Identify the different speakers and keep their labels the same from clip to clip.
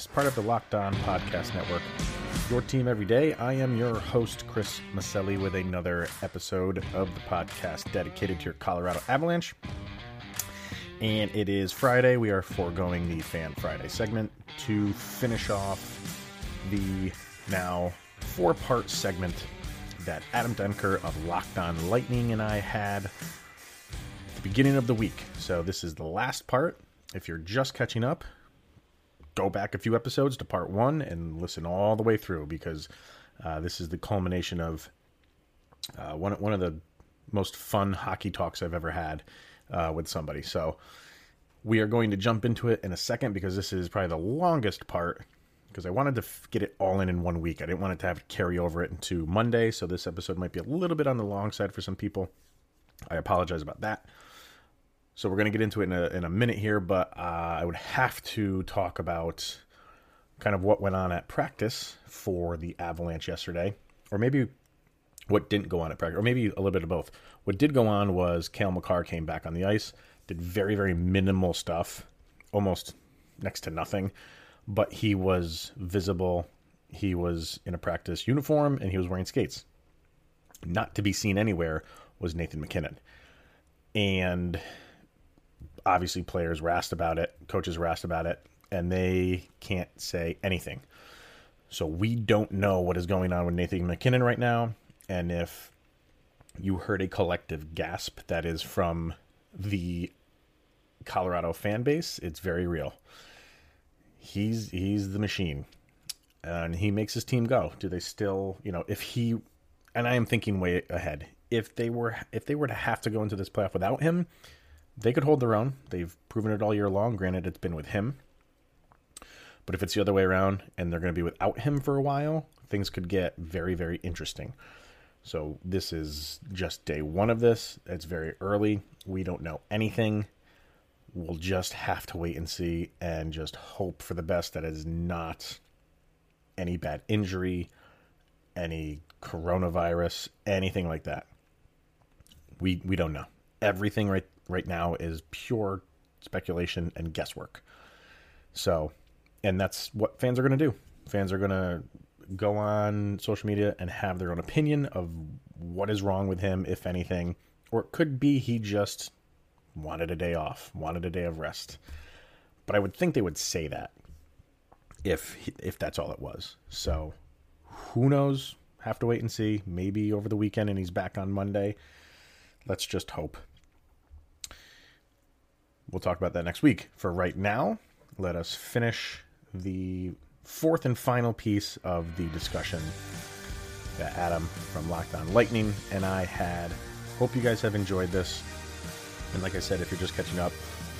Speaker 1: Podcast, part of the Locked On Podcast Network. Your team every day. I am your host, Chris Maselli, with another episode of the podcast dedicated to your Colorado Avalanche. And it is Friday. We are foregoing the Fan Friday segment to finish off the now four part segment that Adam Denker of Locked On Lightning and I had at the beginning of the week. So this is the last part. If you're just catching up, go back a few episodes to part one and listen all the way through because uh, this is the culmination of uh, one one of the most fun hockey talks I've ever had uh, with somebody. So we are going to jump into it in a second because this is probably the longest part because I wanted to get it all in in one week. I didn't want it to have to carry over it into Monday, so this episode might be a little bit on the long side for some people. I apologize about that. So we're going to get into it in a, in a minute here, but uh, I would have to talk about kind of what went on at practice for the Avalanche yesterday, or maybe what didn't go on at practice, or maybe a little bit of both. What did go on was Cale Makar came back on the ice, did very, very minimal stuff, almost next to nothing, but he was visible. He was in a practice uniform and he was wearing skates. Not to be seen anywhere was Nathan MacKinnon. And obviously, players were asked about it, coaches were asked about it, and they can't say anything. So we don't know what is going on with Nathan MacKinnon right now. And if you heard a collective gasp that is from the Colorado fan base, it's very real. He's he's the machine. And he makes his team go. Do they still, you know, if he and I am thinking way ahead. If they were if they were to have to go into this playoff without him, they could hold their own. They've proven it all year long. Granted, it's been with him. But if it's the other way around and they're going to be without him for a while, things could get very, very interesting. So this is just day one of this. It's very early. We don't know anything. We'll just have to wait and see and just hope for the best that is not any bad injury, any coronavirus, anything like that. We we don't know. Everything right right now is pure speculation and guesswork. So, and that's what fans are going to do. Fans are going to go on social media and have their own opinion of what is wrong with him, if anything. Or it could be he just wanted a day off, wanted a day of rest. But I would think they would say that if if that's all it was. So who knows? Have to wait and see. Maybe over the weekend and he's back on Monday. Let's just hope. We'll talk about that next week. For right now, let us finish the fourth and final piece of the discussion that Adam from Locked On Lightning and I had. Hope you guys have enjoyed this. And like I said, if you're just catching up,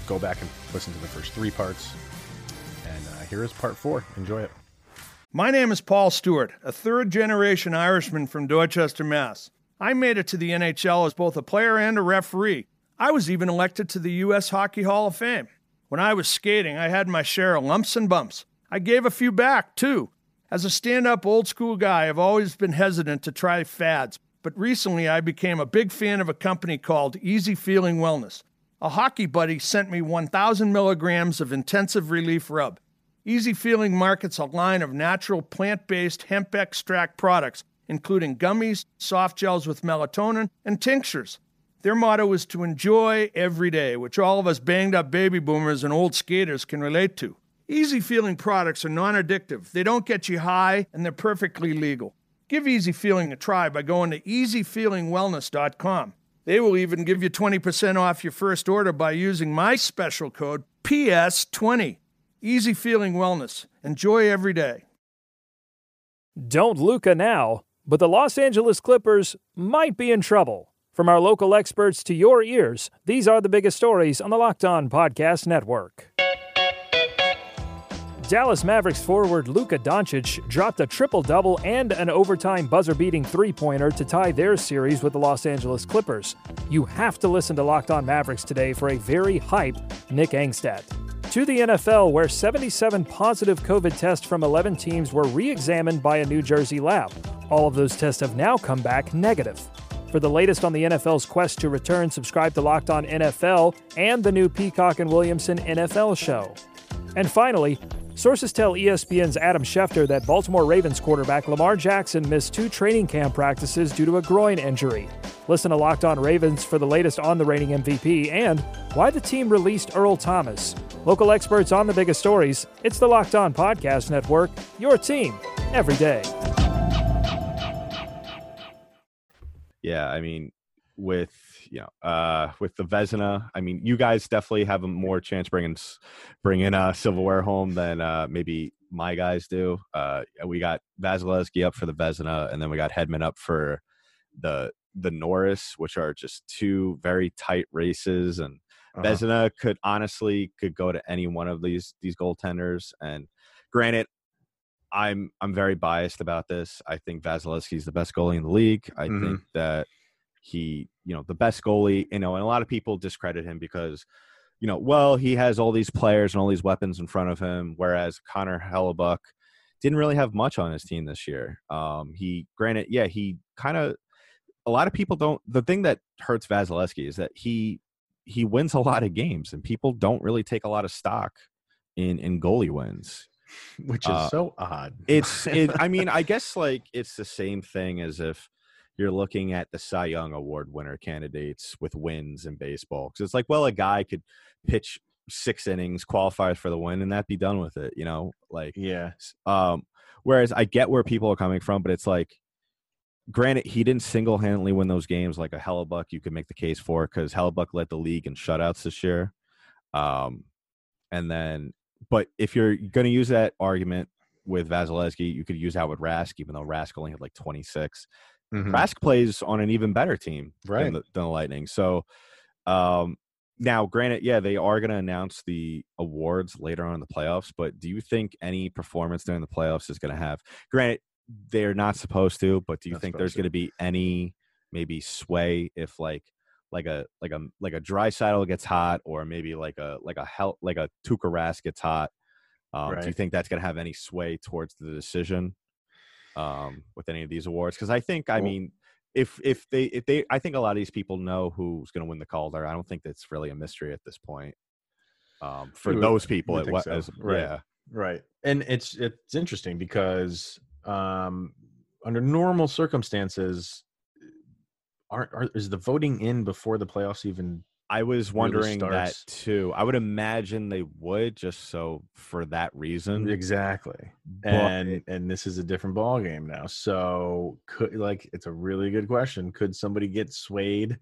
Speaker 1: go back and listen to the first three parts. And uh, here is part four. Enjoy it.
Speaker 2: My name is Paul Stewart, a third generation Irishman from Dorchester, Mass. I made it to the NHL as both a player and a referee. I was even elected to the U.S. Hockey Hall of Fame. When I was skating, I had my share of lumps and bumps. I gave a few back, too. As a stand up old school guy, I've always been hesitant to try fads, but recently I became a big fan of a company called Easy Feeling Wellness. A hockey buddy sent me 1,000 milligrams of intensive relief rub. Easy Feeling markets a line of natural plant based hemp extract products, including gummies, soft gels with melatonin, and tinctures. Their motto is to enjoy every day, which all of us banged up baby boomers and old skaters can relate to. Easy Feeling products are non addictive, they don't get you high, and they're perfectly legal. Give Easy Feeling a try by going to easyfeelingwellness.com. They will even give you 20% off your first order by using my special code PS20. Easy Feeling Wellness. Enjoy every day.
Speaker 3: Don't Luca now, but the Los Angeles Clippers might be in trouble. From our local experts to your ears, these are the biggest stories on the Locked On Podcast Network. Dallas Mavericks forward Luka Doncic dropped a triple double and an overtime buzzer beating three pointer to tie their series with the Los Angeles Clippers. You have to listen to Locked On Mavericks today for a very hype Nick Angstadt. To the NFL, where 77 positive COVID tests from 11 teams were re examined by a New Jersey lab. All of those tests have now come back negative. For the latest on the NFL's quest to return, subscribe to Locked On NFL and the new Peacock and Williamson NFL show. And finally, Sources tell ESPN's Adam Schefter that Baltimore Ravens quarterback Lamar Jackson missed two training camp practices due to a groin injury. Listen to Locked On Ravens for the latest on the reigning MVP and why the team released Earl Thomas. Local experts on the biggest stories. It's the Locked On Podcast Network, your team every day.
Speaker 4: Yeah, I mean, with you know, uh, with the Vezina, I mean, you guys definitely have a more chance bringing bringing uh, silverware home than uh, maybe my guys do. Uh, we got Vasilevskiy up for the Vezina, and then we got Hedman up for the the Norris, which are just two very tight races. And uh-huh. Vezina could honestly could go to any one of these these goaltenders. And granted, I'm I'm very biased about this. I think Vasilevskiy is the best goalie in the league. I mm-hmm. think that he, you know, the best goalie, you know, and a lot of people discredit him because, you know, well, he has all these players and all these weapons in front of him, whereas Connor Hellebuyck didn't really have much on his team this year. Um, he, granted, yeah, he kind of, a lot of people don't, the thing that hurts Vasilevskiy is that he, he wins a lot of games and people don't really take a lot of stock in, in goalie wins
Speaker 5: which is uh, so odd.
Speaker 4: It's it, I mean, I guess like it's the same thing as if you're looking at the Cy Young Award winner candidates with wins in baseball. Because it's like, well, a guy could pitch six innings, qualify for the win, and that be done with it. You know, like
Speaker 5: yeah.
Speaker 4: Um, whereas I get where people are coming from, but it's like, granted, he didn't single handedly win those games like a Hellebuyck. You could make the case for because Hellebuyck led the league in shutouts this year. Um, and then, but if you're going to use that argument with Vasilevskiy, you could use that with Rask, even though Rask only had like 26. Mm-hmm. Rask plays on an even better team right. than, the, than the Lightning. So um, now, granted, yeah, they are going to announce the awards later on in the playoffs, but do you think any performance during the playoffs is going to have? Granted, they're not supposed to, but do you not think there's going to be any maybe sway if like like a like a like a Draisaitl gets hot, or maybe like a like a hell like a Tuukka Rask gets hot? Um, right. Do you think that's going to have any sway towards the decision? um, with any of these awards because I think I mean if if they if they I think a lot of these people know who's going to win the Calder. I don't think that's really a mystery at this point. Um, for would, those people, it was so. right, yeah,
Speaker 5: right. And it's it's interesting because um, under normal circumstances, aren't are, is the voting in before the playoffs even
Speaker 4: I was wondering that too. I would imagine they would just so for that reason.
Speaker 5: Exactly. But, and and this is a different ball game now. So could like it's a really good question. Could somebody get swayed?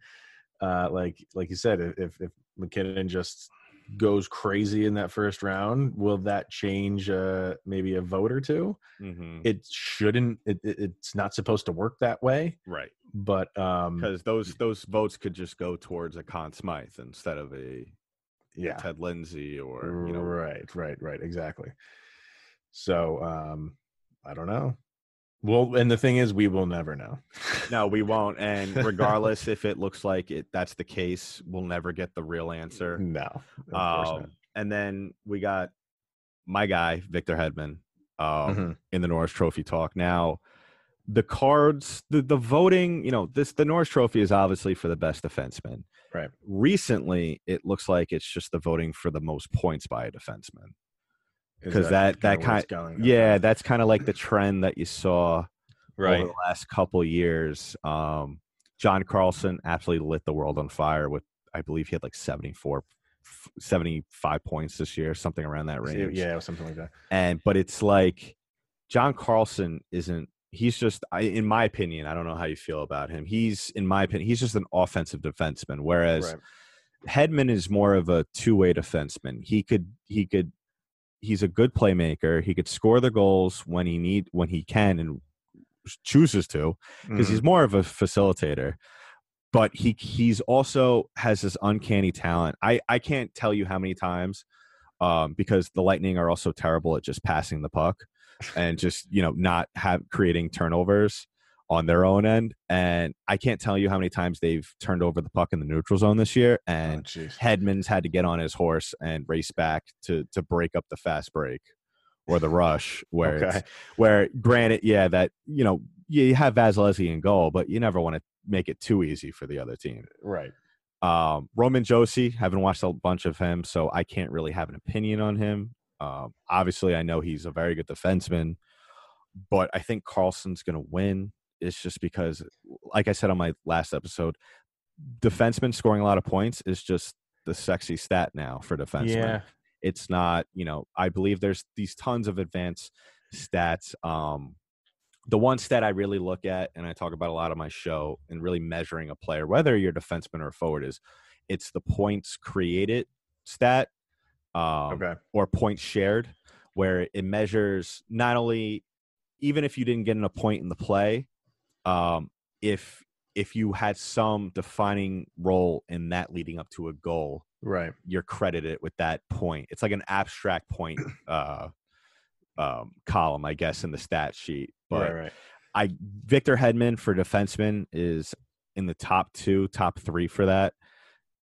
Speaker 5: Uh like like you said, if if MacKinnon just goes crazy in that first round, will that change uh maybe a vote or 2 mm-hmm. It shouldn't it, it, it's not supposed to work that way.
Speaker 4: Right
Speaker 5: but um
Speaker 4: because those those votes could just go towards a Conn Smythe instead of a yeah Ted Lindsay or you know
Speaker 5: right right right exactly. So um I don't know. Well, and the thing is, we will never know.
Speaker 4: no, we won't. And regardless if it looks like it, that's the case, we'll never get the real answer.
Speaker 5: No.
Speaker 4: Um, and then we got my guy Victor Hedman um, mm-hmm. in the Norris Trophy talk. Now, the cards, the, the voting, you know, this the Norris Trophy is obviously for the best defenseman.
Speaker 5: Right.
Speaker 4: Recently, it looks like it's just the voting for the most points by a defenseman. Because that that, kind, yeah, that's kind of like the trend that you saw right. over the last couple years. Um, John Carlson absolutely lit the world on fire with, I believe he had like 74 75 points this year, something around that range.
Speaker 5: Yeah, something like that.
Speaker 4: And but it's like John Carlson isn't he's just I, in my opinion i don't know how you feel about him he's in my opinion he's just an offensive defenseman whereas right. hedman is more of a two-way defenseman he could he could he's a good playmaker he could score the goals when he need when he can and chooses to because mm-hmm. he's more of a facilitator but he he's also has this uncanny talent. I I can't tell you how many times um, because the Lightning are also terrible at just passing the puck and just you know not have creating turnovers on their own end. And I can't tell you how many times they've turned over the puck in the neutral zone this year.
Speaker 5: Oh,
Speaker 4: And
Speaker 5: jeez.
Speaker 4: Hedman's had to get on his horse and race back to to break up the fast break or the rush where
Speaker 5: Okay.
Speaker 4: where granted yeah that you know you have Vasilevskiy in goal but you never want to make it too easy for the other team.
Speaker 5: Right.
Speaker 4: Um, Roman Josi haven't watched a bunch of him so I can't really have an opinion on him. Um, obviously I know he's a very good defenseman but I think Carlson's going to win. It's just because like I said on my last episode defensemen scoring a lot of points is just the sexy stat now for defensemen
Speaker 5: Yeah.
Speaker 4: it's not you know i believe there's these tons of advanced stats um the one stat i really look at and i talk about a lot on my show and really measuring a player whether you're a defenseman or a forward is it's the points created stat um
Speaker 5: Okay.
Speaker 4: or points shared where it measures not only even if you didn't get in a point in the play um if if you had some defining role in that leading up to a goal
Speaker 5: Right.
Speaker 4: you're credited with that point. It's like an abstract point uh, um, column, I guess, in the stat sheet. But
Speaker 5: right. Right.
Speaker 4: I Victor Hedman for defenseman is in the top two, top three for that.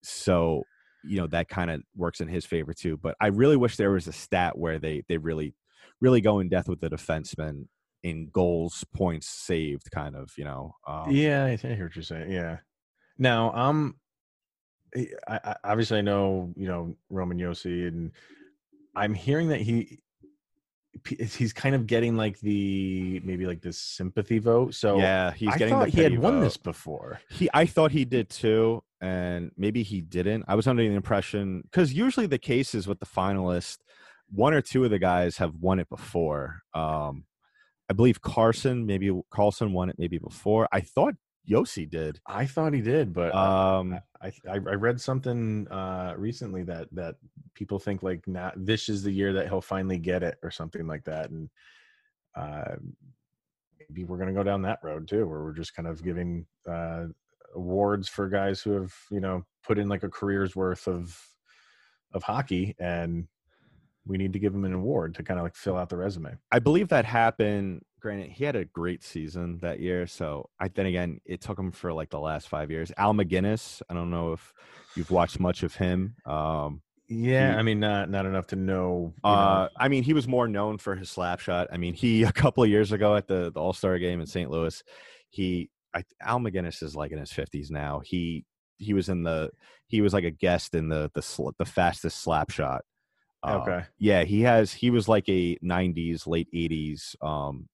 Speaker 4: So you know that kind of works in his favor too. But I really wish there was a stat where they they really really go in depth with the defenseman in goals, points saved, kind of. You know. Um,
Speaker 5: yeah, I, hear what you're saying. Yeah. Now, um, I, I obviously I know you know Roman Josi, and I'm hearing that he he's kind of getting like the maybe like this sympathy vote. So
Speaker 4: yeah, he's
Speaker 5: I
Speaker 4: getting
Speaker 5: thought
Speaker 4: the
Speaker 5: he had
Speaker 4: pity
Speaker 5: won this before.
Speaker 4: He, I thought he did too, and maybe he didn't. I was under the impression because usually the cases with the finalists, one or two of the guys have won it before. Um, I believe Carson, maybe Carlson won it maybe before. I thought Josi did.
Speaker 5: I thought he did, but
Speaker 4: Um,
Speaker 5: I, I I read something uh recently that that people think like now this is the year that he'll finally get it or something like that, and uh maybe we're gonna go down that road too, where we're just kind of giving uh awards for guys who have you know put in like a career's worth of of hockey, and we need to give him an award to kind of like fill out the resume.
Speaker 4: I believe that happened. Granted, he had a great season that year. So I then again, it took him for like the last five years. Al MacInnis, I don't know if you've watched much of him. Um,
Speaker 5: Yeah,
Speaker 4: He-
Speaker 5: I mean not not enough to know. you know,
Speaker 4: Uh, I mean, he was more known for his slap shot. I mean, he a couple of years ago at the, the All Star game in St. Louis, he I, Al MacInnis is like in his fifties now. He he was in the he was like a guest in the the sl- the fastest slap shot. Um,
Speaker 5: okay.
Speaker 4: Yeah, he has. He was like a '90s, late '80s um,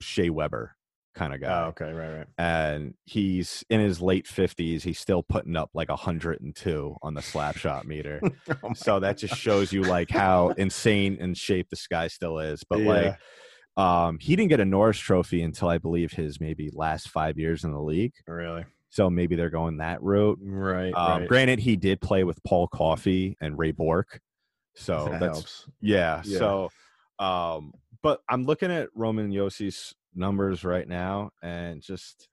Speaker 4: Shea Weber kind of guy
Speaker 5: Oh, okay. Right. Right.
Speaker 4: and he's in his late 50s he's still putting up like 102 on the slap shot meter
Speaker 5: Oh
Speaker 4: so that just shows you like how insane in shape this guy still is but like um he didn't get a norris trophy until i believe his maybe last five years in the league
Speaker 5: Really?
Speaker 4: so maybe they're going that route
Speaker 5: Right.
Speaker 4: um
Speaker 5: right.
Speaker 4: granted he did play with paul coffey and ray bourque so
Speaker 5: that
Speaker 4: that's
Speaker 5: helps.
Speaker 4: yeah,
Speaker 5: Yeah.
Speaker 4: So, um, but I'm looking at Roman Josi's numbers right now, and just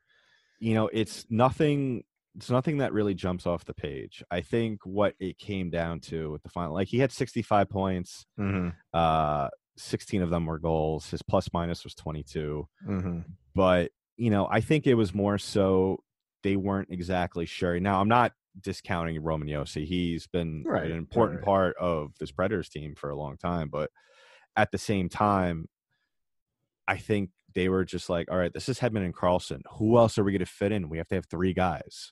Speaker 4: you know, it's nothing. It's nothing that really jumps off the page. I think what it came down to with the final, like he had 65 points,
Speaker 5: Mm-hmm.
Speaker 4: uh, 16 of them were goals. His plus minus was 22,
Speaker 5: Mm-hmm.
Speaker 4: but you know, I think it was more so they weren't exactly sure. Now, I'm not discounting Roman Josi. He's been
Speaker 5: Right,
Speaker 4: an important
Speaker 5: right.
Speaker 4: part of this Predators team for a long time, but at the same time, I think they were just like, all right, this is Hedman and Carlson. Who else are we going to fit in? We have to have three guys.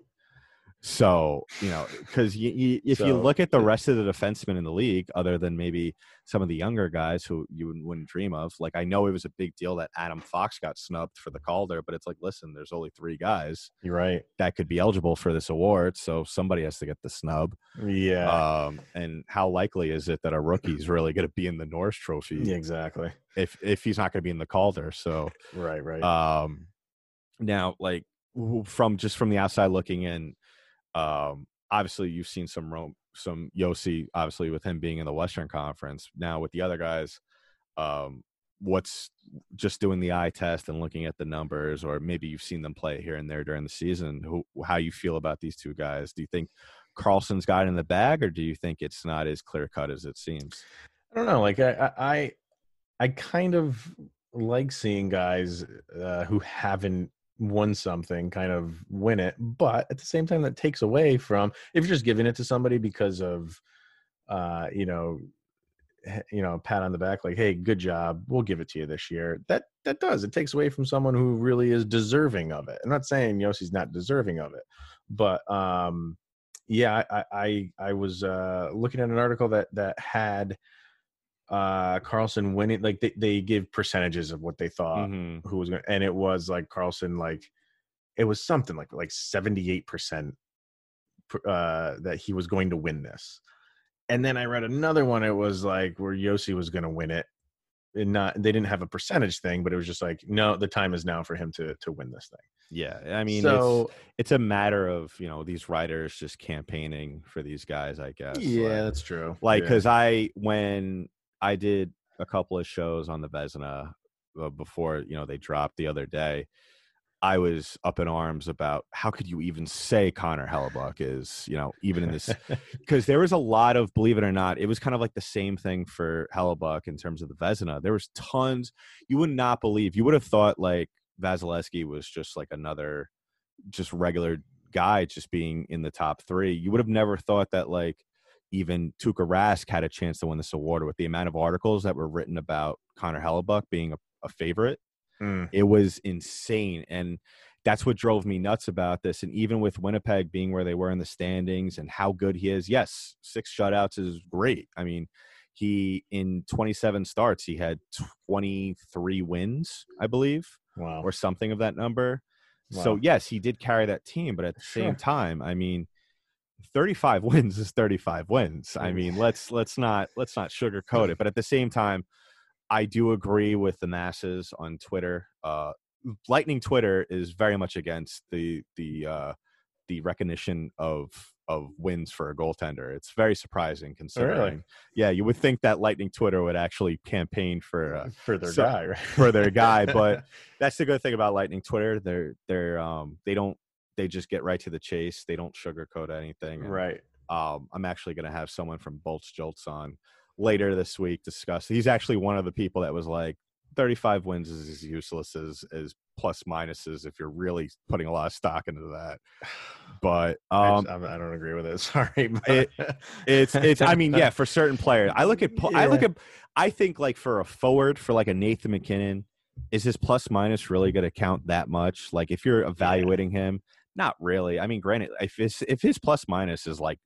Speaker 4: So, you know, because if you look at the rest of the defensemen in the league, other than maybe some of the younger guys who you wouldn't, wouldn't dream of, like I know it was a big deal that Adam Fox got snubbed for the Calder, but it's like, listen, there's only three guys
Speaker 5: You're right.
Speaker 4: that could be eligible for this award, so somebody has to get the snub.
Speaker 5: Yeah.
Speaker 4: Um, and how likely is it that a rookie's really going to be in the Norris Trophy
Speaker 5: yeah. Exactly.
Speaker 4: if if he's not going to be in the Calder? So,
Speaker 5: Right. Right.
Speaker 4: um, now like from just from the outside looking in, um, obviously you've seen some Rome, some Josi, obviously with him being in the Western Conference. Now with the other guys, um, what's just doing the eye test and looking at the numbers, or maybe you've seen them play here and there during the season. Who, how you feel about these two guys? Do you think Carlson's got in the bag, or do you think it's not as clear cut as it seems?
Speaker 1: I don't know. Like I, I, I kind of like seeing guys uh, who haven't won something kind of win it, but at the same time, that takes away from if you're just giving it to somebody because of, uh, you know, you know, pat on the back, like, "Hey, good job, we'll give it to you this year." That that does it takes away from someone who really is deserving of it. I'm not saying Josi's not deserving of it, but um, yeah, I I I was uh, looking at an article that that had uh Carlson winning like they, they give percentages of what they thought
Speaker 4: Mm-hmm.
Speaker 1: who was going and it was like Carlson like it was something like like 78% uh that he was going to win this. And then I read another one it was like where Josi was going to win it. And not they didn't have a percentage thing but it was just like no the time is now for him to to win this thing.
Speaker 4: Yeah, I mean,
Speaker 1: so
Speaker 4: it's it's a matter of you know these writers just campaigning for these guys, I guess.
Speaker 1: yeah,
Speaker 4: like,
Speaker 1: that's true.
Speaker 4: like
Speaker 1: Yeah.
Speaker 4: because I when I did a couple of shows on the Vezina uh, before you know they dropped the other day, I was up in arms about how could you even say Connor Hellebuyck is you know even in this because there was a lot of believe it or not it was kind of like the same thing for Hellebuck in terms of the Vezina. There was tons you would not believe you would have thought like Vasilevskiy was just like another just regular guy just being in the top three. You would have never thought that like even Tuukka Rask had a chance to win this award with the amount of articles that were written about Connor Hellebuyck being a, a favorite.
Speaker 1: Mm.
Speaker 4: It was insane. And that's what drove me nuts about this. And even with Winnipeg being where they were in the standings and how good he is, yes, six shutouts is great. I mean, he in 27 starts, he had 23 wins, I believe
Speaker 1: Wow.
Speaker 4: or something of that number. So yes, he did carry that team, but at the same time, I mean, 35 wins is 35 wins. I mean, let's let's not let's not sugarcoat it. But at the same time, I do agree with the masses on Twitter. Uh, Lightning Twitter is very much against the the uh, the recognition of of wins for a goaltender. It's very surprising considering. Yeah, you would think that Lightning Twitter would actually campaign for uh,
Speaker 1: for their
Speaker 4: so-
Speaker 1: guy, right?
Speaker 4: for their guy, but that's the good thing about Lightning Twitter. They're they're um they don't they just get right to the chase. They don't sugarcoat anything. and,
Speaker 1: right.
Speaker 4: Um, I'm actually going to have someone from Bolts Jolts on later this week discuss. He's actually one of the people that was like 35 wins is as useless as as plus minuses if you're really putting a lot of stock into that. But
Speaker 1: I
Speaker 4: um,
Speaker 1: I'm- I don't agree with it. Sorry, but
Speaker 4: it- it's it's i mean yeah for certain players i look at pl- i look at i think like for a forward for like a nathan mackinnon is his plus minus really going to count that much like if you're evaluating him not really i mean granted if his if his plus minus is like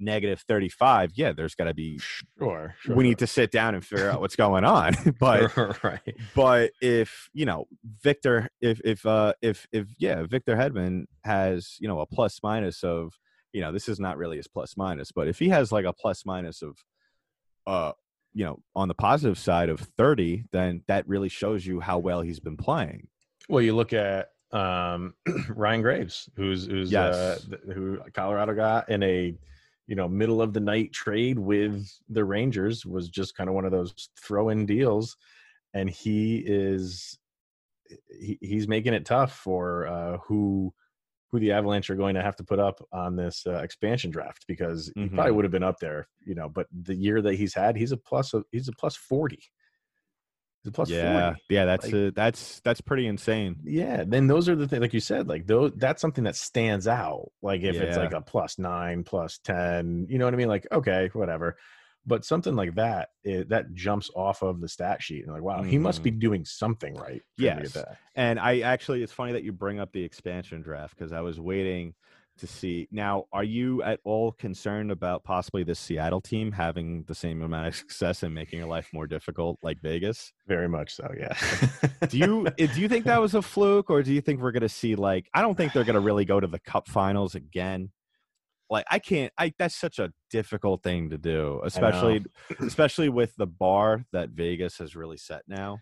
Speaker 4: negative 35 yeah there's got to be
Speaker 1: sure, sure.
Speaker 4: we need to sit down and figure out what's going on but
Speaker 1: right.
Speaker 4: but if you know Victor, if if uh if if yeah Victor Hedman has you know a plus minus of you know this is not really his plus minus, but if he has like a plus minus of uh you know on the positive side of thirty, then that really shows you how well he's been playing.
Speaker 1: Well, you look at um, Ryan Graves, who's who's uh,
Speaker 4: Yes.
Speaker 1: th- who Colorado got in a you know middle of the night trade with the Rangers was just kind of one of those throw in deals, and he is he, he's making it tough for uh, who who the Avalanche are going to have to put up on this uh, expansion draft because he probably
Speaker 4: Mhm.
Speaker 1: would have been up there, you know. But the year that he's had, he's a plus of he's a plus forty. A plus
Speaker 4: yeah,
Speaker 1: 40
Speaker 4: yeah, that's
Speaker 1: Like-
Speaker 4: uh that's that's pretty insane.
Speaker 1: yeah then those are the things like you said like those that's something that stands out like if it's like a plus nine plus 10 you know what i mean like okay whatever but something like that it, that jumps off of the stat sheet and like wow he must be doing something right for him to get
Speaker 4: Mm-hmm. Yes. And I actually, it's funny that you bring up the expansion draft because I was waiting to see. Now, are you at all concerned about possibly the Seattle team having the same amount of success and making your life more difficult, like Vegas?
Speaker 1: very much so yeah
Speaker 4: Do you eh, do you think that was a fluke, or do you think we're going to see like? I don't think they're going to really go to the Cup Finals again. Like I can't. I that's such a difficult thing to do, especially especially with the bar that Vegas has really set now.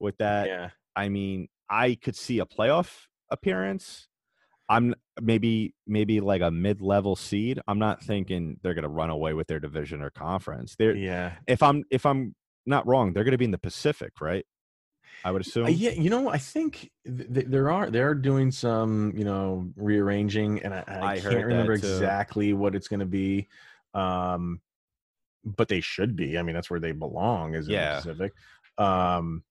Speaker 4: With that,
Speaker 1: yeah
Speaker 4: I mean, I could see a playoff appearance. I'm maybe maybe like a mid-level seed. I'm not thinking they're going to run away with their division or conference. They're
Speaker 1: yeah
Speaker 4: if I'm if I'm not wrong, they're going to be in the Pacific, right? I would assume.
Speaker 1: Uh, yeah, you know, I think th- th- there are they are doing some, you know, rearranging, and I, I,
Speaker 4: I
Speaker 1: can't remember
Speaker 4: too.
Speaker 1: exactly what it's going to be. Um, but they should be. I mean, that's where they belong. Is in
Speaker 4: Yeah.
Speaker 1: the Pacific. Um,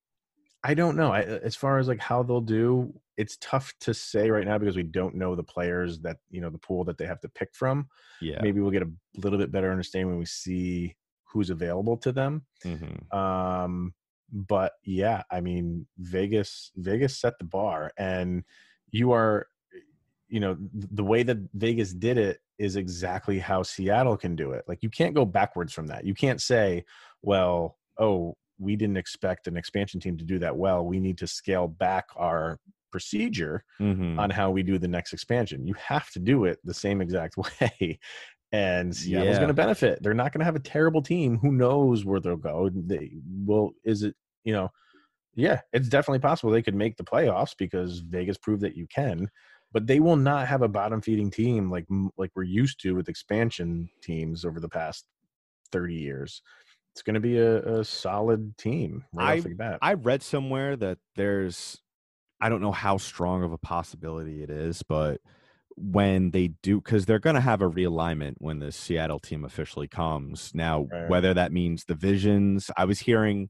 Speaker 1: I don't know. I, as far as like how they'll do, it's tough to say right now because we don't know the players that you know the pool that they have to pick from.
Speaker 4: Yeah.
Speaker 1: Maybe we'll get a little bit better understanding when we see who's available to them.
Speaker 4: Mhm.
Speaker 1: Um, but yeah, I mean, Vegas, Vegas set the bar, and you are, you know, the way that Vegas did it is exactly how Seattle can do it. Like, you can't go backwards from that. You can't say, well, oh, we didn't expect an expansion team to do that well. We need to scale back our procedure
Speaker 4: Mhm.
Speaker 1: on how we do the next expansion. You have to do it the same exact way. And Seattle's
Speaker 4: Yeah.
Speaker 1: going to benefit. They're not going to have a terrible team. Who knows where they'll go? They will. Is it? You know, yeah, it's definitely possible they could make the playoffs because Vegas proved that you can. But they will not have a bottom feeding team like like we're used to with expansion teams over the past thirty years. It's going to be a, a solid team right off the bat.
Speaker 4: I read somewhere that there's, I don't know how strong of a possibility it is, but when they do, because they're going to have a realignment when the Seattle team officially comes. Now,
Speaker 1: Right.
Speaker 4: whether that means the Visions, I was hearing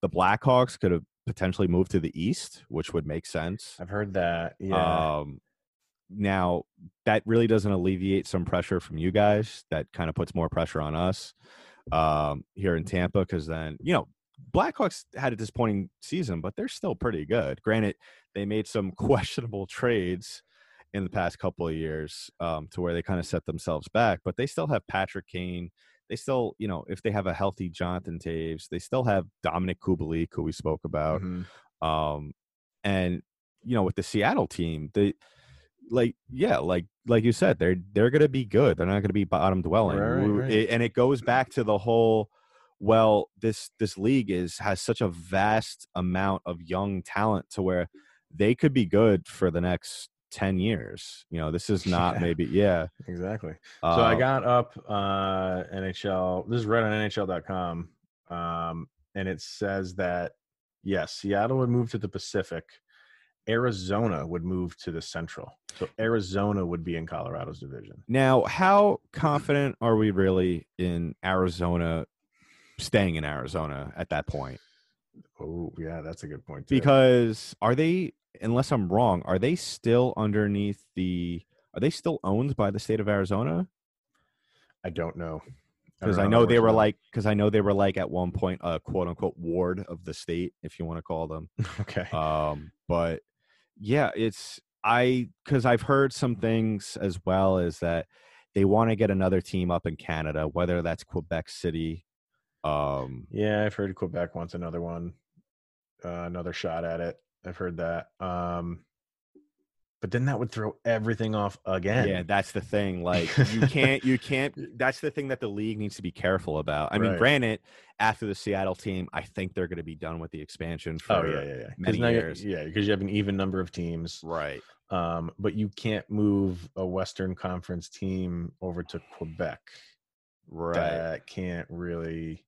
Speaker 4: the Blackhawks could have potentially moved to the East, which would make sense.
Speaker 1: I've heard that. Yeah.
Speaker 4: Um, now that really doesn't alleviate some pressure from you guys. That kind of puts more pressure on us um, here in Tampa because then you know Blackhawks had a disappointing season, but they're still pretty good. Granted, they made some questionable trades in the past couple of years um, to where they kind of set themselves back, but they still have Patrick Kane. They still, you know, if they have a healthy Jonathan Toews, they still have Dominik Kubalik, who we spoke about.
Speaker 1: Mhm.
Speaker 4: Um, and you know, with the Seattle team, they like yeah, like like you said, they're they're gonna be good. They're not gonna be bottom dwelling.
Speaker 1: Right, right, right.
Speaker 4: it- and it goes back to the whole. Well, this this league is has such a vast amount of young talent to where they could be good for the next ten years. You know, this is not
Speaker 1: Yeah.
Speaker 4: maybe yeah.
Speaker 1: Exactly. So I
Speaker 4: Um,
Speaker 1: got up uh, NHL. This is right on NHL.com, um, and it says that yes, Seattle would move to the Pacific. Arizona would move to the Central. So Arizona would be in Colorado's division.
Speaker 4: Now, how confident are we really in Arizona staying in Arizona at that point?
Speaker 1: Oh, yeah, that's a good point. Too.
Speaker 4: Because are they, unless I'm wrong, are they still underneath the, are they still owned by the state of Arizona?
Speaker 1: I don't know
Speaker 4: Because I
Speaker 1: how
Speaker 4: know they were like, because I know they were like at one point a quote unquote ward of the state, if you want to call them.
Speaker 1: okay.
Speaker 4: Um, but yeah, it's I because I've heard some things as well as that they want to get another team up in Canada, whether that's Quebec City. Um,
Speaker 1: Yeah, I've heard Quebec wants another one, uh, another shot at it. I've heard that. Um, but then that would throw everything off again.
Speaker 4: yeah, that's the thing. Like you can't, you can't. That's the thing that the league needs to be careful about. I mean,
Speaker 1: Right.
Speaker 4: granted, after the Seattle team, I think they're going to be done with the expansion for
Speaker 1: Oh yeah, yeah, yeah.
Speaker 4: many years.
Speaker 1: Yeah, because you have an even number of teams.
Speaker 4: right.
Speaker 1: Um, but you can't move a Western Conference team over to Quebec.
Speaker 4: Right.
Speaker 1: That can't really.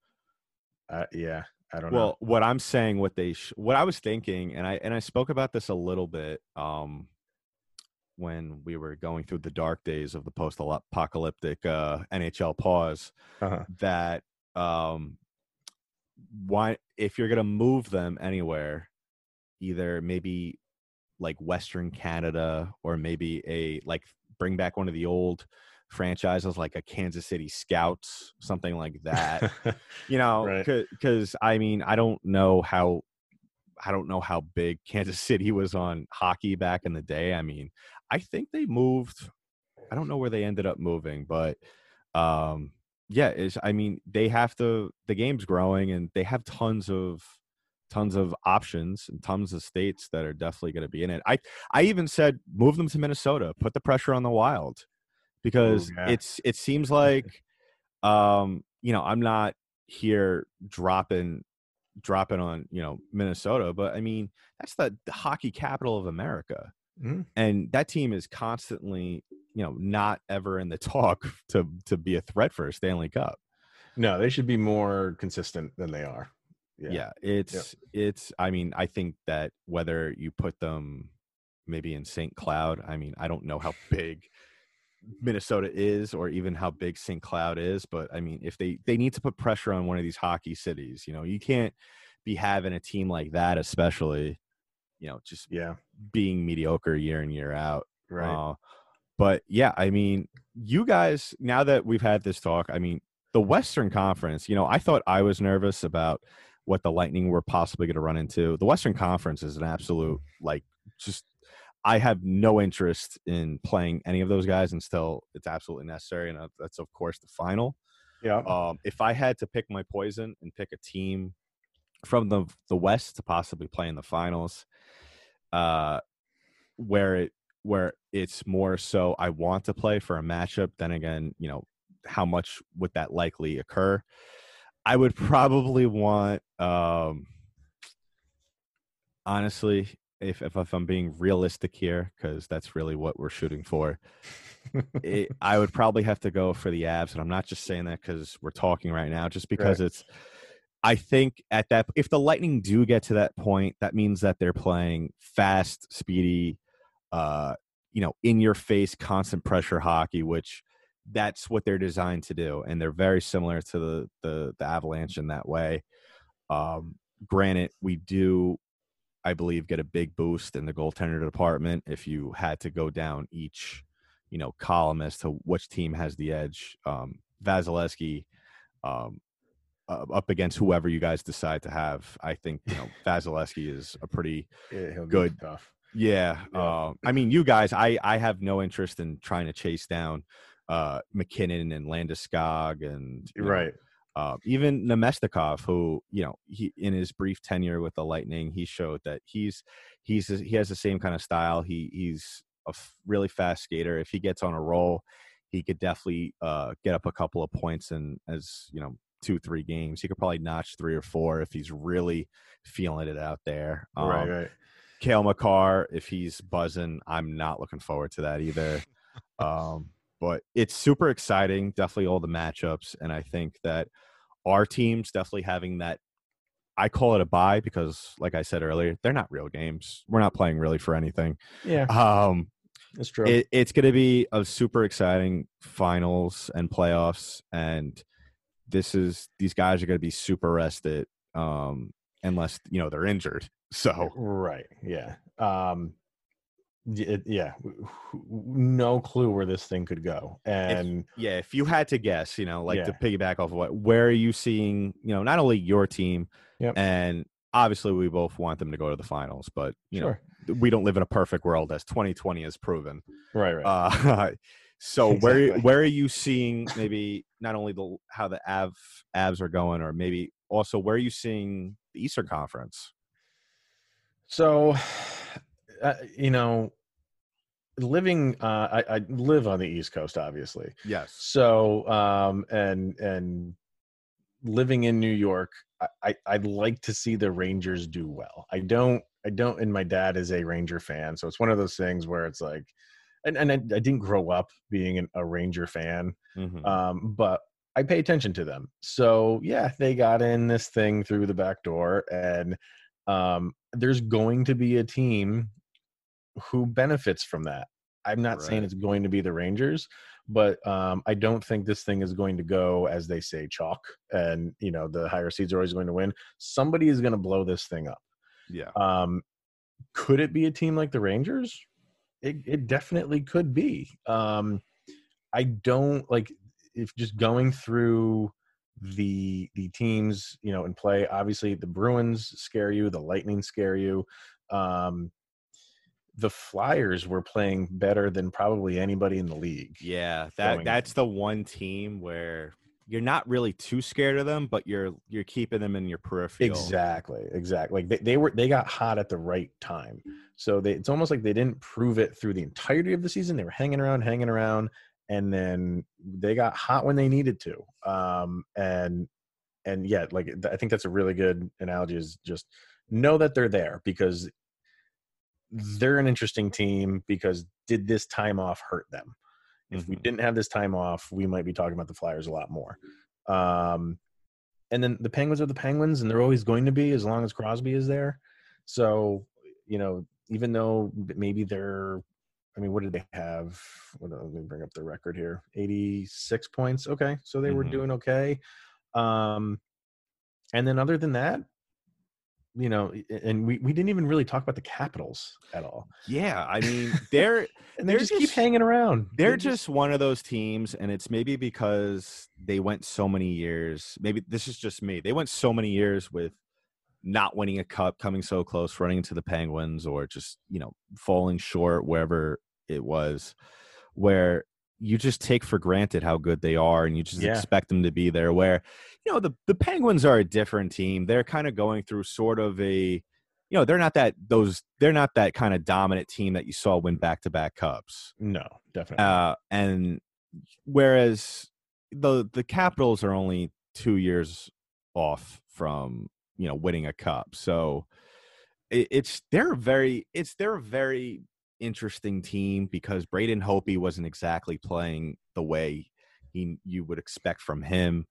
Speaker 1: Uh, yeah, I don't know.
Speaker 4: well what i'm saying what they sh- what i was thinking and i and i spoke about this a little bit um when we were going through the dark days of the post apocalyptic uh nhl pause
Speaker 1: Uh-huh.
Speaker 4: that um why if you're gonna move them anywhere either maybe like western canada or maybe a like bring back one of the old franchises like a kansas city scouts something like that you know
Speaker 1: Right.
Speaker 4: because i mean i don't know how i don't know how big kansas city was on hockey back in the day i mean i think they moved i don't know where they ended up moving but um yeah it's i mean they have to the game's growing and they have tons of tons of options and tons of states that are definitely going to be in it i i even said move them to minnesota put the pressure on the wild because
Speaker 1: yeah.
Speaker 4: it's it seems like um you know i'm not here dropping dropping on you know minnesota but i mean that's the, the hockey capital of america
Speaker 1: Mhm.
Speaker 4: and that team is constantly you know not ever in the talk to to be a threat for a stanley cup
Speaker 1: no, they should be more consistent than they are.
Speaker 4: Yeah, it's it's. I mean, I think that whether you put them maybe in St. Cloud, I mean, I don't know how big Minnesota is or even how big St. Cloud is, but I mean, if they they need to put pressure on one of these hockey cities, you know, you can't be having a team like that, especially, you know, just
Speaker 1: Yeah.
Speaker 4: being mediocre year in year out.
Speaker 1: Right.
Speaker 4: Uh, but yeah, I mean, you guys, now that we've had this talk, I mean, the Western Conference, you know, I thought I was nervous about what the Lightning were possibly going to run into. The Western Conference is an absolute, like, just, I have no interest in playing any of those guys until it's absolutely necessary. And uh, that's, of course, the final.
Speaker 1: yeah.
Speaker 4: Um, if I had to pick my poison and pick a team from the the West to possibly play in the finals, uh, where it where it's more so I want to play for a matchup. Then again, you know how much would that likely occur? I would probably want, um, honestly, if, if if I'm being realistic here, because that's really what we're shooting for. it, I would probably have to go for the abs, and I'm not just saying that because we're talking right now, just because it's. I think at that, if the Lightning do get to that point, that means that they're playing fast, speedy, uh, you know, in your face, constant pressure hockey, which that's what they're designed to do, and they're very similar to the the, the Avalanche in that way. Um, granted, we do, I believe, get a big boost in the goaltender department if you had to go down each, you know, column as to which team has the edge. Um, Vasilevskiy, um, uh, up against whoever you guys decide to have, I think you know Vasilevskiy is a pretty
Speaker 1: Yeah,
Speaker 4: Good.
Speaker 1: Tough.
Speaker 4: yeah.
Speaker 1: Yeah.
Speaker 4: Um, I mean, you guys, I I have no interest in trying to chase down uh MacKinnon and Landeskog and you know,
Speaker 1: Right.
Speaker 4: Uh, even Namestnikov, who you know, he in his brief tenure with the Lightning, he showed that he's he's he has the same kind of style. He he's a f- really fast skater. If he gets on a roll, he could definitely uh, get up a couple of points in as you know two three games. He could probably notch three or four if he's really feeling it out there.
Speaker 1: right.
Speaker 4: Um,
Speaker 1: Right.
Speaker 4: Cale Makar, if he's buzzing, I'm not looking forward to that either. um, but it's super exciting, definitely all the matchups, and I think that our teams definitely having that. I call it a buy because, like I said earlier, they're not real games. We're not playing really for anything.
Speaker 1: Yeah.
Speaker 4: Um,
Speaker 1: That's true.
Speaker 4: it, it's going to be a super exciting finals and playoffs, and this is these guys are going to be super rested, um, unless you know they're injured. So
Speaker 1: Right. Yeah. Um yeah. No clue where this thing could go. And
Speaker 4: Yeah, if you had to guess, you know, like to piggyback off of what, where are you seeing, you know, not only your team,
Speaker 1: Yep.
Speaker 4: and obviously we both want them to go to the finals, but you
Speaker 1: sure.
Speaker 4: know, we don't live in a perfect world, as 2020 has proven.
Speaker 1: Right. Right.
Speaker 4: Uh, so where
Speaker 1: Exactly.
Speaker 4: where are you seeing maybe not only the how the Av Avs are going, or maybe also where are you seeing the Eastern Conference?
Speaker 1: So, uh, you know, living, uh, I, I live on the East Coast, obviously.
Speaker 4: Yes.
Speaker 1: So, um, and and living in New York, I, I'd like to see the Rangers do well. I don't, I don't, and my dad is a Ranger fan, so it's one of those things where it's like, and and I, I didn't grow up being an, a Ranger fan,
Speaker 4: Mhm.
Speaker 1: um, but I pay attention to them. So yeah, they got in this thing through the back door, and um, there's going to be a team who benefits from that. I'm not saying it's going to be the Rangers, but um, I don't think this thing is going to go as they say chalk, and you know the higher seeds are always going to win. Somebody is going to blow this thing up.
Speaker 4: yeah.
Speaker 1: Um, could it be a team like the Rangers? It, it definitely could be. Um, I don't like if just going through the the teams you know in play. Obviously, the Bruins scare you, the Lightning scare you. Um, the Flyers were playing better than probably anybody in the league.
Speaker 4: Yeah, that that's the one team where you're not really too scared of them, but you're you're keeping them in your peripheral.
Speaker 1: Exactly, exactly. Like they, they were they got hot at the right time. So they it's almost like they didn't prove it through the entirety of the season. They were hanging around, hanging around, and then they got hot when they needed to. Um and and yeah, like I think that's a really good analogy is just know that they're there because they're an interesting team because did this time off hurt them? If we
Speaker 4: Mhm.
Speaker 1: didn't have this time off, we might be talking about the Flyers a lot more. Um, and then the Penguins are the Penguins, and they're always going to be as long as Crosby is there. So, you know, even though maybe they're, I mean, what did they have? What, let me bring up the record here: eighty-six points. Okay, so they were
Speaker 4: Mhm.
Speaker 1: doing okay. Um, and then other than that, you know, and we, we didn't even really talk about the Capitals at all.
Speaker 4: Yeah, I mean, they're
Speaker 1: And they
Speaker 4: They're
Speaker 1: just, keep hanging around.
Speaker 4: they're just one of those teams, and it's maybe because they went so many years. Maybe this is just me. They went so many years with not winning a cup, coming so close, running into the Penguins, or just you know falling short wherever it was, where you just take for granted how good they are, and you just
Speaker 1: Yeah.
Speaker 4: expect them to be there. Where you know the the Penguins are a different team. They're kind of going through sort of a you know they're not that those they're not that kind of dominant team that you saw win back to back cups
Speaker 1: no, definitely.
Speaker 4: uh, and whereas the the Capitals are only two years off from you know winning a cup, so it, it's they're very it's they're very interesting team because Braden Holtby wasn't exactly playing the way he you would expect from him.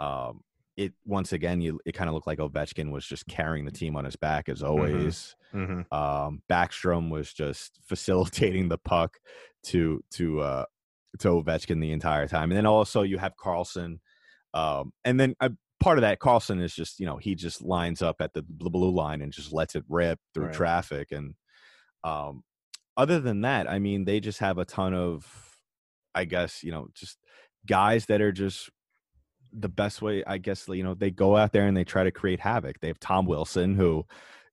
Speaker 4: Um, it once again, you it kind of looked like Ovechkin was just carrying the team on his back as always.
Speaker 1: Mhm.
Speaker 4: Um, Backstrom was just facilitating the puck to to uh, to Ovechkin the entire time, and then also you have Carlson, um, and then uh, part of that Carlson is just you know he just lines up at the bl- blue line and just lets it rip through
Speaker 1: Right.
Speaker 4: traffic, and um, other than that, I mean they just have a ton of, I guess you know just guys that are just the best way i guess you know they go out there and they try to create havoc they have tom wilson who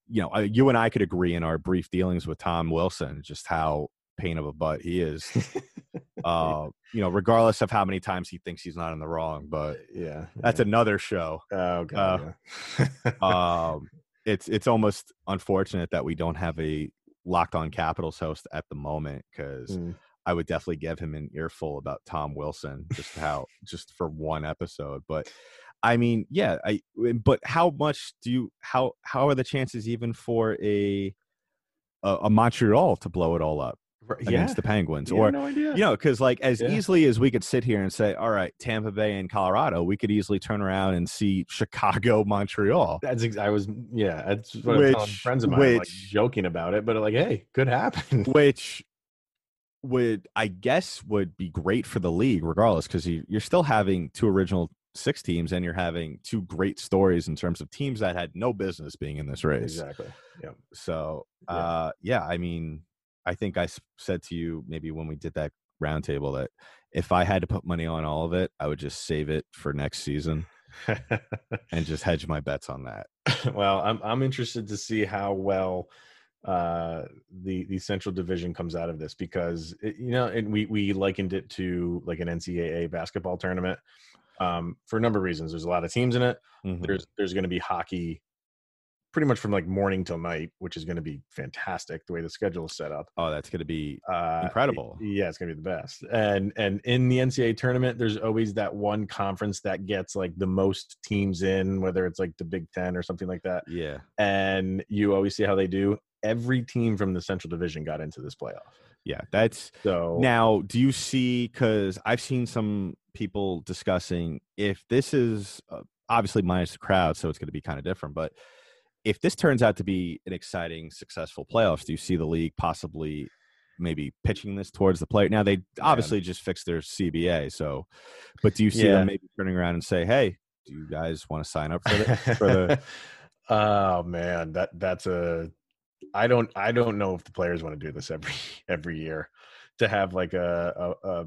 Speaker 4: you know uh, you and i could agree in our brief dealings with tom wilson just how pain of a butt he is uh you know regardless of how many times he thinks he's not in the wrong but
Speaker 1: yeah.
Speaker 4: that's another show
Speaker 1: Oh god. yeah.
Speaker 4: um it's it's almost unfortunate that we don't have a locked on capitals host at the moment because
Speaker 1: Mm.
Speaker 4: I would definitely give him an earful about Tom Wilson, just how just for one episode. But I mean, yeah, I but how much do you how how are the chances even for a a, a Montreal to blow it all up Against the Penguins?
Speaker 1: Yeah,
Speaker 4: or
Speaker 1: no idea.
Speaker 4: you know, because like as
Speaker 1: Yeah.
Speaker 4: easily as we could sit here and say, all right, Tampa Bay and Colorado, we could easily turn around and see Chicago, Montreal.
Speaker 1: That's ex- I was yeah. That's what I'm telling friends of mine, like joking about it, but like, hey, could happen.
Speaker 4: which would I guess would be great for the league, regardless, because you, you're still having two original six teams, and you're having two great stories in terms of teams that had no business being in this race.
Speaker 1: exactly. Yeah.
Speaker 4: So,
Speaker 1: Yeah.
Speaker 4: uh, yeah, I mean, I think I said to you maybe when we did that roundtable that if I had to put money on all of it, I would just save it for next season and just hedge my bets on that.
Speaker 1: well, I'm I'm interested to see how well uh the the central division comes out of this because it, you know and we we likened it to like an ncaa basketball tournament um for a number of reasons there's a lot of teams in it
Speaker 4: Mhm.
Speaker 1: there's there's going to be hockey pretty much from like morning till night which is going to be fantastic the way the schedule is set up
Speaker 4: Oh, that's going to be
Speaker 1: uh
Speaker 4: incredible.
Speaker 1: yeah it's gonna be the best and and in the ncaa tournament there's always that one conference that gets like the most teams in whether it's like the big 10 or something like that
Speaker 4: Yeah.
Speaker 1: and you always see how they do every team from the central division got into this playoff
Speaker 4: Yeah. That's
Speaker 1: so
Speaker 4: Now, do you see? Because I've seen some people discussing if this is uh, obviously minus the crowd, so it's going to be kind of different. But if this turns out to be an exciting, successful playoffs, do you see the league possibly maybe pitching this towards the player? Now they obviously just fixed their CBA, so but do you see
Speaker 1: Yeah.
Speaker 4: them maybe turning around and say, "Hey, do you guys want to sign up for the, for the
Speaker 1: oh man that that's a i don't i don't know if the players want to do this every every year to have like a a, a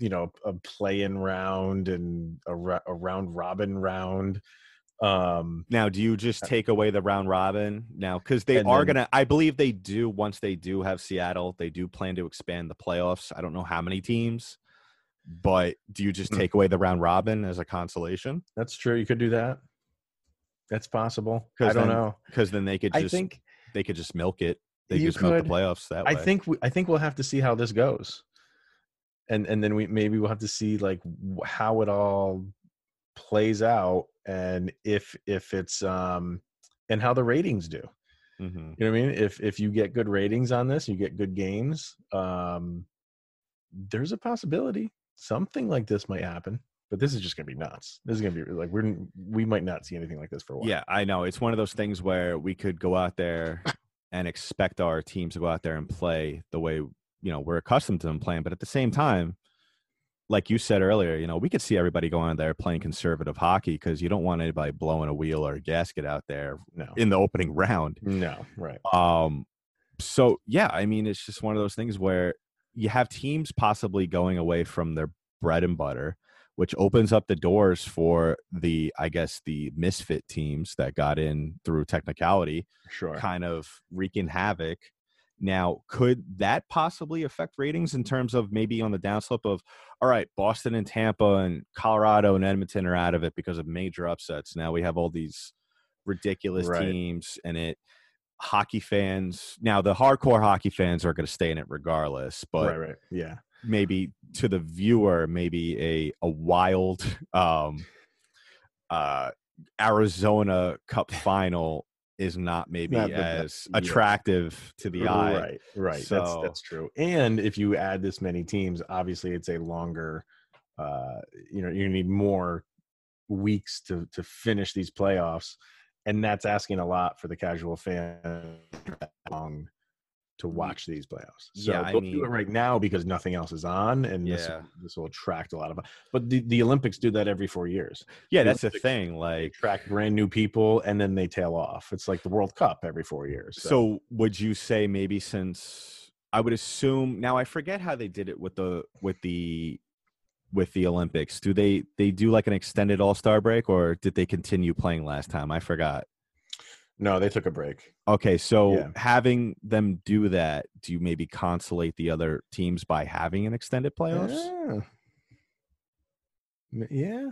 Speaker 1: you know a play-in round and a, a round robin round um
Speaker 4: Now, do you just take away the round robin now? Because they are
Speaker 1: then-
Speaker 4: gonna. I believe they do. Once they do have Seattle, they do plan to expand the playoffs. I don't know how many teams, but do you just
Speaker 1: Hmm.
Speaker 4: take away the round robin as a consolation?
Speaker 1: that's true you could do that that's possible i don't
Speaker 4: then
Speaker 1: know
Speaker 4: Because then they could
Speaker 1: i
Speaker 4: just
Speaker 1: think
Speaker 4: they could just milk it. They just milk the playoffs that way.
Speaker 1: I think we, I think we'll have to see how this goes, and and then we maybe we'll have to see like how it all plays out, and if if it's um and how the ratings do.
Speaker 4: Mhm.
Speaker 1: You know what I mean? If if you get good ratings on this, you get good games. Um, there's a possibility something like this might happen. but this is just gonna be nuts. This is gonna be like we're we might not see anything like this for a while.
Speaker 4: Yeah, I know. It's one of those things where we could go out there and expect our teams to go out there and play the way you know we're accustomed to them playing, but at the same time, like you said earlier, you know, we could see everybody going there playing conservative hockey because you don't want anybody blowing a wheel or a gasket out there
Speaker 1: No.
Speaker 4: in the opening round.
Speaker 1: No. Right.
Speaker 4: Um, so yeah, I mean, it's just one of those things where you have teams possibly going away from their bread and butter, which opens up the doors for the, I guess, the misfit teams that got in through technicality,
Speaker 1: Sure.
Speaker 4: kind of wreaking havoc. Now, could that possibly affect ratings in terms of maybe on the downslope of, all right, Boston and Tampa and Colorado and Edmonton are out of it because of major upsets. Now we have all these ridiculous
Speaker 1: Right.
Speaker 4: teams and it hockey fans now the hardcore hockey fans are going to stay in it regardless but
Speaker 1: right. Right. Yeah.
Speaker 4: maybe to the viewer maybe a a wild um uh arizona cup final is not maybe
Speaker 1: Not
Speaker 4: as
Speaker 1: best, yeah.
Speaker 4: attractive to the eye
Speaker 1: Right, right.
Speaker 4: So-
Speaker 1: that's that's true. And if you add this many teams, obviously it's a longer. Uh, you know, you need more weeks to to finish these playoffs, and that's asking a lot for the casual fan long to watch these playoffs. So
Speaker 4: Yeah, I
Speaker 1: they'll do it right now because nothing else is on, and this
Speaker 4: Yeah.
Speaker 1: this will attract a lot of. But the, the Olympics do that every four years.
Speaker 4: yeah
Speaker 1: the
Speaker 4: that's the thing like
Speaker 1: attract brand new people, and then they tail off. It's like the World Cup every four years.
Speaker 4: So would you say maybe since I would assume now I forget how they did it with the with the with the Olympics. Do they they do like an extended All Star break or did they continue playing last time? I forgot.
Speaker 1: No, they took a break.
Speaker 4: Okay, so
Speaker 1: Yeah.
Speaker 4: having them do that, do you maybe consolate the other teams by having an extended playoffs?
Speaker 1: Yeah. Yeah.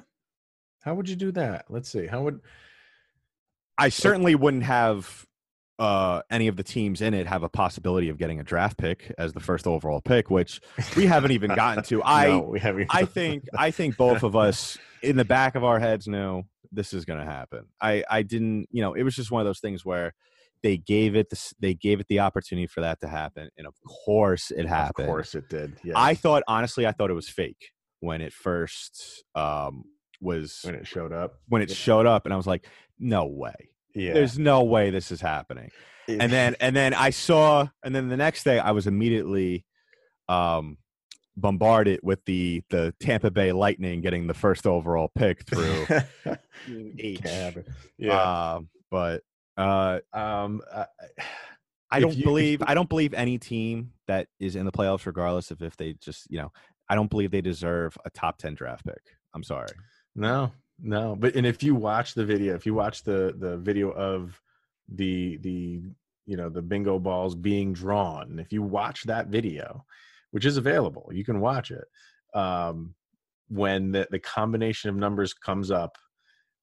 Speaker 1: How would you do that? Let's see. How would
Speaker 4: I certainly wouldn't have uh, any of the teams in it have a possibility of getting a draft pick as the first overall pick, which we haven't even gotten to. I
Speaker 1: No.
Speaker 4: I think I think both of us in the back of our heads know this is going to happen. I I didn't, you know, it was just one of those things where they gave it the, they gave it the opportunity for that to happen and of course it happened.
Speaker 1: Of course it did.
Speaker 4: I thought honestly I thought it was fake when it first um was
Speaker 1: when it showed up.
Speaker 4: when it showed up and I was like no way.
Speaker 1: Yeah.
Speaker 4: There's no way this is happening and then and then I saw and then the next day I was immediately um bombarded with the the Tampa Bay Lightning getting the first overall pick through.
Speaker 1: Yeah.
Speaker 4: Um, but uh
Speaker 1: um. I,
Speaker 4: I don't
Speaker 1: you-
Speaker 4: believe I don't believe any team that is in the playoffs regardless of if they just, you know, I don't believe they deserve a top 10 draft pick. I'm sorry.
Speaker 1: No, no. But and if you watch the video, if you watch the the video of the the you know the bingo balls being drawn, if you watch that video, which is available, you can watch it. Um, when the the combination of numbers comes up,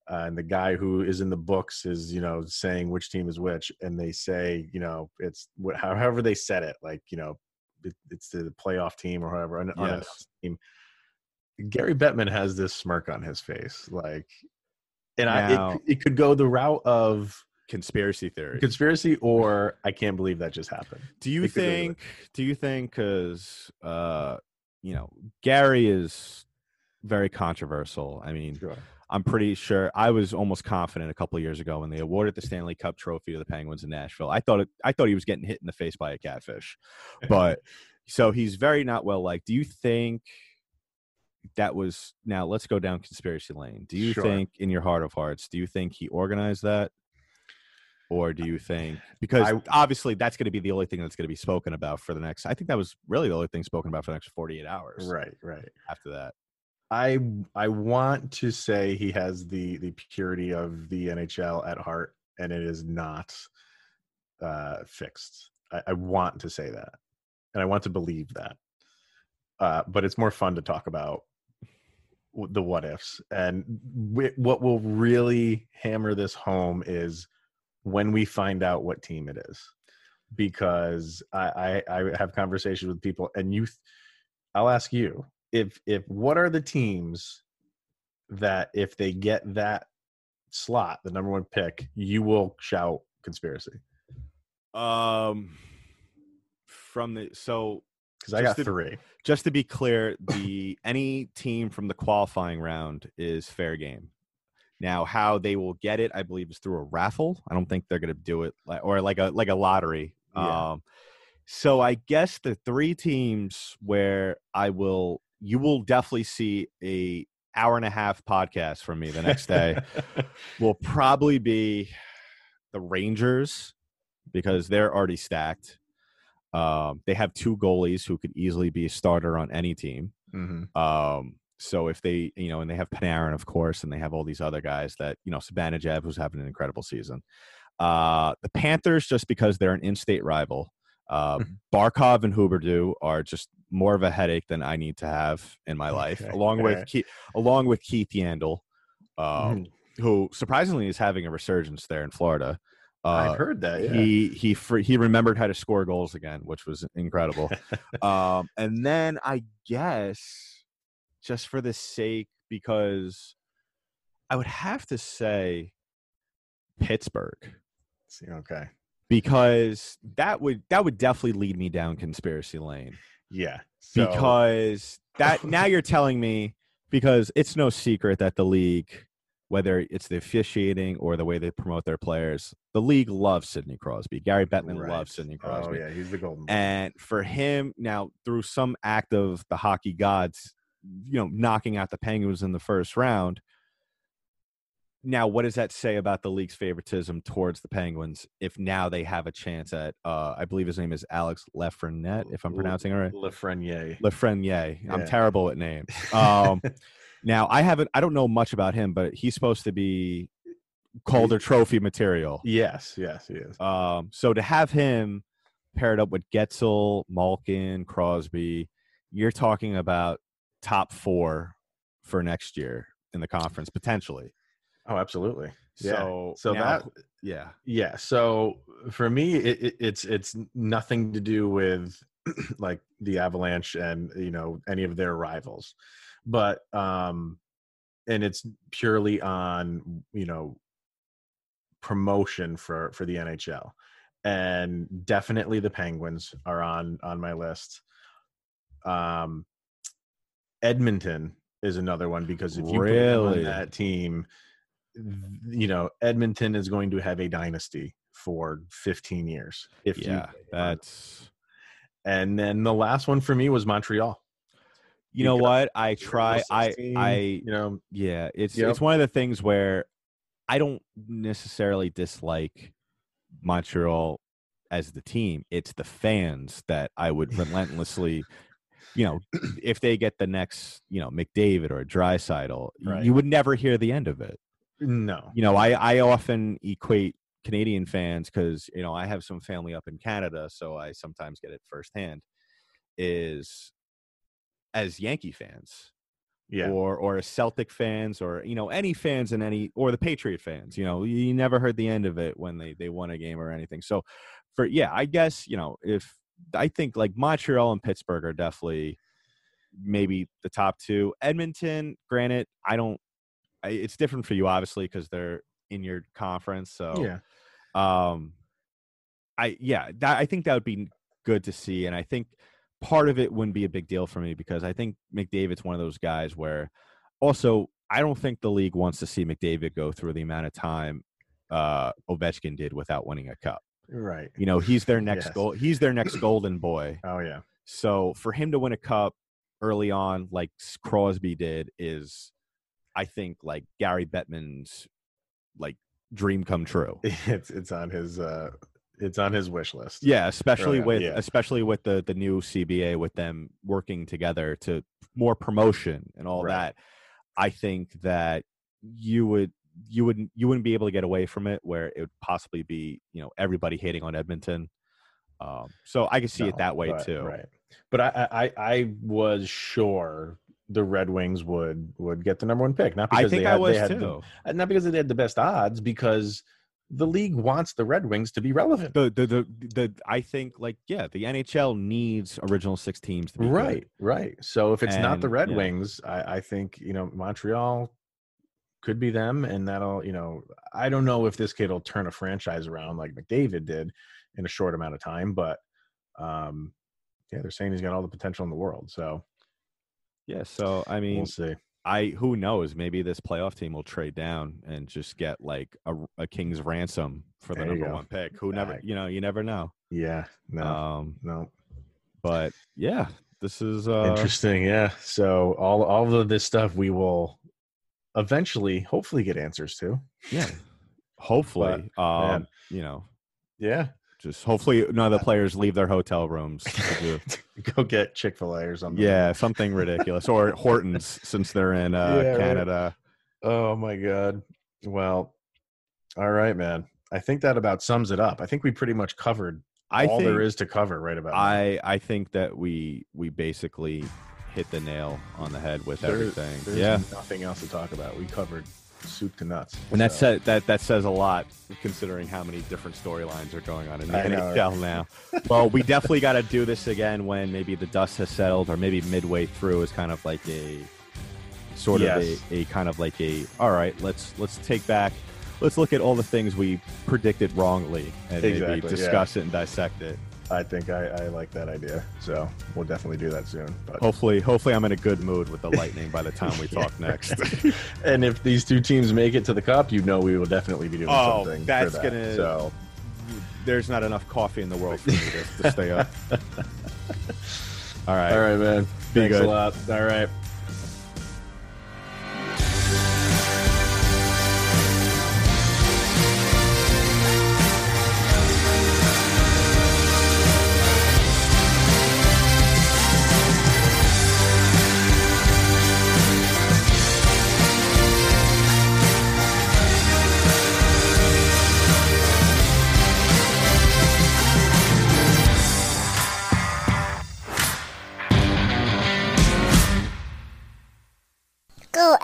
Speaker 1: uh, and the guy who is in the books is you know saying which team is which, and they say you know it's wh- however they said it, like you know it, it's the playoff team or whatever, an unannounced team. Gary Bettman has this smirk on his face, like, and I it, it could go the route of
Speaker 4: Conspiracy theory.
Speaker 1: conspiracy or I can't believe that just happened.
Speaker 4: Do you
Speaker 1: It
Speaker 4: think? Do you think? Because uh, you know, Gary is very controversial. I mean,
Speaker 1: Sure.
Speaker 4: I'm pretty sure. I was almost confident a couple of years ago when they awarded the Stanley Cup trophy to the Penguins in Nashville. I thought it, I thought he was getting hit in the face by a catfish, but so he's very not well liked. Do you think? That was now. Let's go down conspiracy lane. Do you
Speaker 1: Sure.
Speaker 4: think, in your heart of hearts, do you think he organized that, or do you think because
Speaker 1: I-
Speaker 4: obviously that's going to be the only thing that's going to be spoken about for the next? I think that was really the only thing spoken about for the next 48 hours.
Speaker 1: Right, right.
Speaker 4: After that,
Speaker 1: I I want to say he has the the purity of the NHL at heart, and it is not uh, fixed. I, I want to say that, and I want to believe that. Uh, but it's more fun to talk about the what ifs, and wi- what will really hammer this home is when we find out what team it is, because I I, I have conversations with people, and you. I'll ask you if if what are the teams that if they get that slot, the number one pick, you will shout conspiracy.
Speaker 4: Um, from the so
Speaker 1: because I got
Speaker 4: to-
Speaker 1: three.
Speaker 4: Just to be clear, the any team from the qualifying round is fair game. Now, how they will get it, I believe, is through a raffle. I don't think they're going to do it like or like a like a lottery.
Speaker 1: Yeah.
Speaker 4: Um, so I guess the three teams where I will, you will definitely see a hour and a half podcast from me the next day. will probably be the Rangers because they're already stacked. Um, they have two goalies who could easily be a starter on any team.
Speaker 1: hmm
Speaker 4: Um, so if they, you know, and they have Panarin, of course, and they have all these other guys that, you know, Zibanejad, who's having an incredible season. Uh, the Panthers, just because they're an in-state rival. Uh,
Speaker 1: Mhm.
Speaker 4: Barkov and Huberdeau are just more of a headache than I need to have in my life,
Speaker 1: Okay,
Speaker 4: along with
Speaker 1: alright.
Speaker 4: Keith, along with Keith Yandle, um,
Speaker 1: Mhm.
Speaker 4: who surprisingly is having a resurgence there in Florida. Uh,
Speaker 1: I've heard that. Yeah.
Speaker 4: he he he remembered how to score goals again, which was incredible. um, and then I guess just for the sake, because I would have to say Pittsburgh
Speaker 1: See, okay.
Speaker 4: because that would that would definitely lead me down conspiracy lane
Speaker 1: Yeah. So,
Speaker 4: because that now you're telling me because it's no secret that the league whether it's the officiating or the way they promote their players the league loves sidney crosby gary bettman
Speaker 1: Right.
Speaker 4: loves sidney crosby
Speaker 1: Oh yeah, he's the golden. boy.
Speaker 4: and for him now through some act of the hockey gods you know knocking out the penguins in the first round now what does that say about the league's favoritism towards the penguins if now they have a chance at uh i believe his name is alex lefrenet if i'm pronouncing it right
Speaker 1: Lafreniere.
Speaker 4: lefrenier i'm terrible at names um now i haven't i don't know much about him but he's supposed to be calder trophy material
Speaker 1: yes, yes, he is.
Speaker 4: um, so to have him paired up with Guentzel, Malkin, Crosby, you're talking about top four for next year in the conference potentially.
Speaker 1: Oh, absolutely. Yeah.
Speaker 4: So,
Speaker 1: So
Speaker 4: now-
Speaker 1: that
Speaker 4: yeah,
Speaker 1: Yeah. So for me, it, it, it's it's nothing to do with like the Avalanche and you know any of their rivals, but um, and it's purely on you know promotion for for the NHL, and definitely the Penguins are on on my list. Um, Edmonton is another one because if you put them on that team, you know Edmonton is going to have a dynasty for 15 years. If
Speaker 4: yeah,
Speaker 1: on.
Speaker 4: that's
Speaker 1: and then the last one for me was Montreal.
Speaker 4: You know what I try. I
Speaker 1: 16,
Speaker 4: I
Speaker 1: you know
Speaker 4: yeah, it's
Speaker 1: Yep.
Speaker 4: it's one of the things where I don't necessarily dislike Montreal as the team. It's the fans that I would relentlessly, you know, if they get the next, you know, McDavid or Draisaitl,
Speaker 1: Right.
Speaker 4: you would never hear the end of it.
Speaker 1: no
Speaker 4: You know, I I often equate Canadian fans because you know I have some family up in Canada, so I sometimes get it firsthand. Is as Yankee fans
Speaker 1: yeah
Speaker 4: or or as Celtic fans or you know any fans in any or the Patriot fans. You know, you never heard the end of it when they they won a game or anything. So for yeah, I guess you know if I think like Montreal and Pittsburgh are definitely maybe the top two. Edmonton, granted, I don't. I, it's different for you obviously because they're in your conference. So
Speaker 1: yeah
Speaker 4: um i yeah that i think that would be good to see and i think part of it wouldn't be a big deal for me because i think mcdavid's one of those guys where also i don't think the league wants to see mcdavid go through the amount of time uh ovechkin did without winning a cup.
Speaker 1: Right.
Speaker 4: You know he's their next
Speaker 1: Yes.
Speaker 4: goal he's their next golden boy.
Speaker 1: Oh yeah.
Speaker 4: So for him to win a cup early on like crosby did is i think like gary bettman's like dream come true.
Speaker 1: It's it's on his uh it's on his wish list
Speaker 4: Yeah, especially
Speaker 1: on,
Speaker 4: with
Speaker 1: yeah.
Speaker 4: especially with the the new CBA with them working together to more promotion and all
Speaker 1: Right.
Speaker 4: that. I think that you would you wouldn't you wouldn't be able to get away from it where it would possibly be you know everybody hating on Edmonton. Um, so I could see it that way
Speaker 1: but-
Speaker 4: too.
Speaker 1: right but I, I i was sure the red wings would would get the number one pick not because I
Speaker 4: think
Speaker 1: they
Speaker 4: I was
Speaker 1: they had
Speaker 4: too.
Speaker 1: the, not because they had the best odds because the league wants the red wings to be relevant
Speaker 4: The, the the the I think like yeah the NHL needs original six teams to be good.
Speaker 1: right right so if it's not the red
Speaker 4: yeah.
Speaker 1: wings I, I think you know montreal could be them and that'll you know i don't know if this kid will turn a franchise around like mcdavid did in a short amount of time but um yeah, they're saying he's got all the potential in the world. So
Speaker 4: Yeah. So I mean,
Speaker 1: we'll see.
Speaker 4: I who knows? Maybe this playoff team will trade down and just get like a, a king's ransom for the
Speaker 1: There
Speaker 4: number one pick. Who never, you know, you never know.
Speaker 1: Yeah, no,
Speaker 4: Um,
Speaker 1: no,
Speaker 4: but yeah, this is uh,
Speaker 1: interesting. Yeah. So all all of this stuff we will eventually, hopefully, get answers to.
Speaker 4: Yeah. Hopefully, um,
Speaker 1: man.
Speaker 4: you know,
Speaker 1: Yeah.
Speaker 4: Just hopefully none of the players leave their hotel rooms. to
Speaker 1: Go get Chick Fil A or something.
Speaker 4: yeah, something ridiculous, or Hortons since they're in uh,
Speaker 1: Yeah, right.
Speaker 4: Canada.
Speaker 1: Oh my god. Well, all right, man. I think that about sums it up. I think we pretty much covered
Speaker 4: I
Speaker 1: all
Speaker 4: think
Speaker 1: there is to cover right about.
Speaker 4: I I think that we we basically hit the nail on the head with
Speaker 1: There-
Speaker 4: everything.
Speaker 1: There's
Speaker 4: yeah,
Speaker 1: nothing else to talk about. We covered soup to nuts.
Speaker 4: and that
Speaker 1: So,
Speaker 4: said that that says a lot considering how many different storylines are going on in the
Speaker 1: I know,
Speaker 4: NHL now. well, we definitely got to do this again when maybe the dust has settled, or maybe midway through is kind of like a sort
Speaker 1: Yes.
Speaker 4: of a, a kind of like a all right, let's let's take back. Let's look at all the things we predicted wrongly and
Speaker 1: Exactly,
Speaker 4: maybe
Speaker 1: yeah.
Speaker 4: discuss it and dissect it.
Speaker 1: I think I, I like that idea. So we'll definitely do that soon. But
Speaker 4: Hopefully, hopefully, I'm in a good mood with the Lightning by the time we talk next.
Speaker 1: and if these two teams make it to the cup, you know we will definitely be doing
Speaker 4: Oh,
Speaker 1: something.
Speaker 4: that's
Speaker 1: for that.
Speaker 4: gonna-
Speaker 1: So
Speaker 4: There's not enough coffee in the world for me to, to stay up. All right.
Speaker 1: all right, man.
Speaker 4: Be
Speaker 1: Thanks
Speaker 4: good.
Speaker 1: a lot. All right.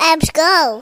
Speaker 6: Abs, go.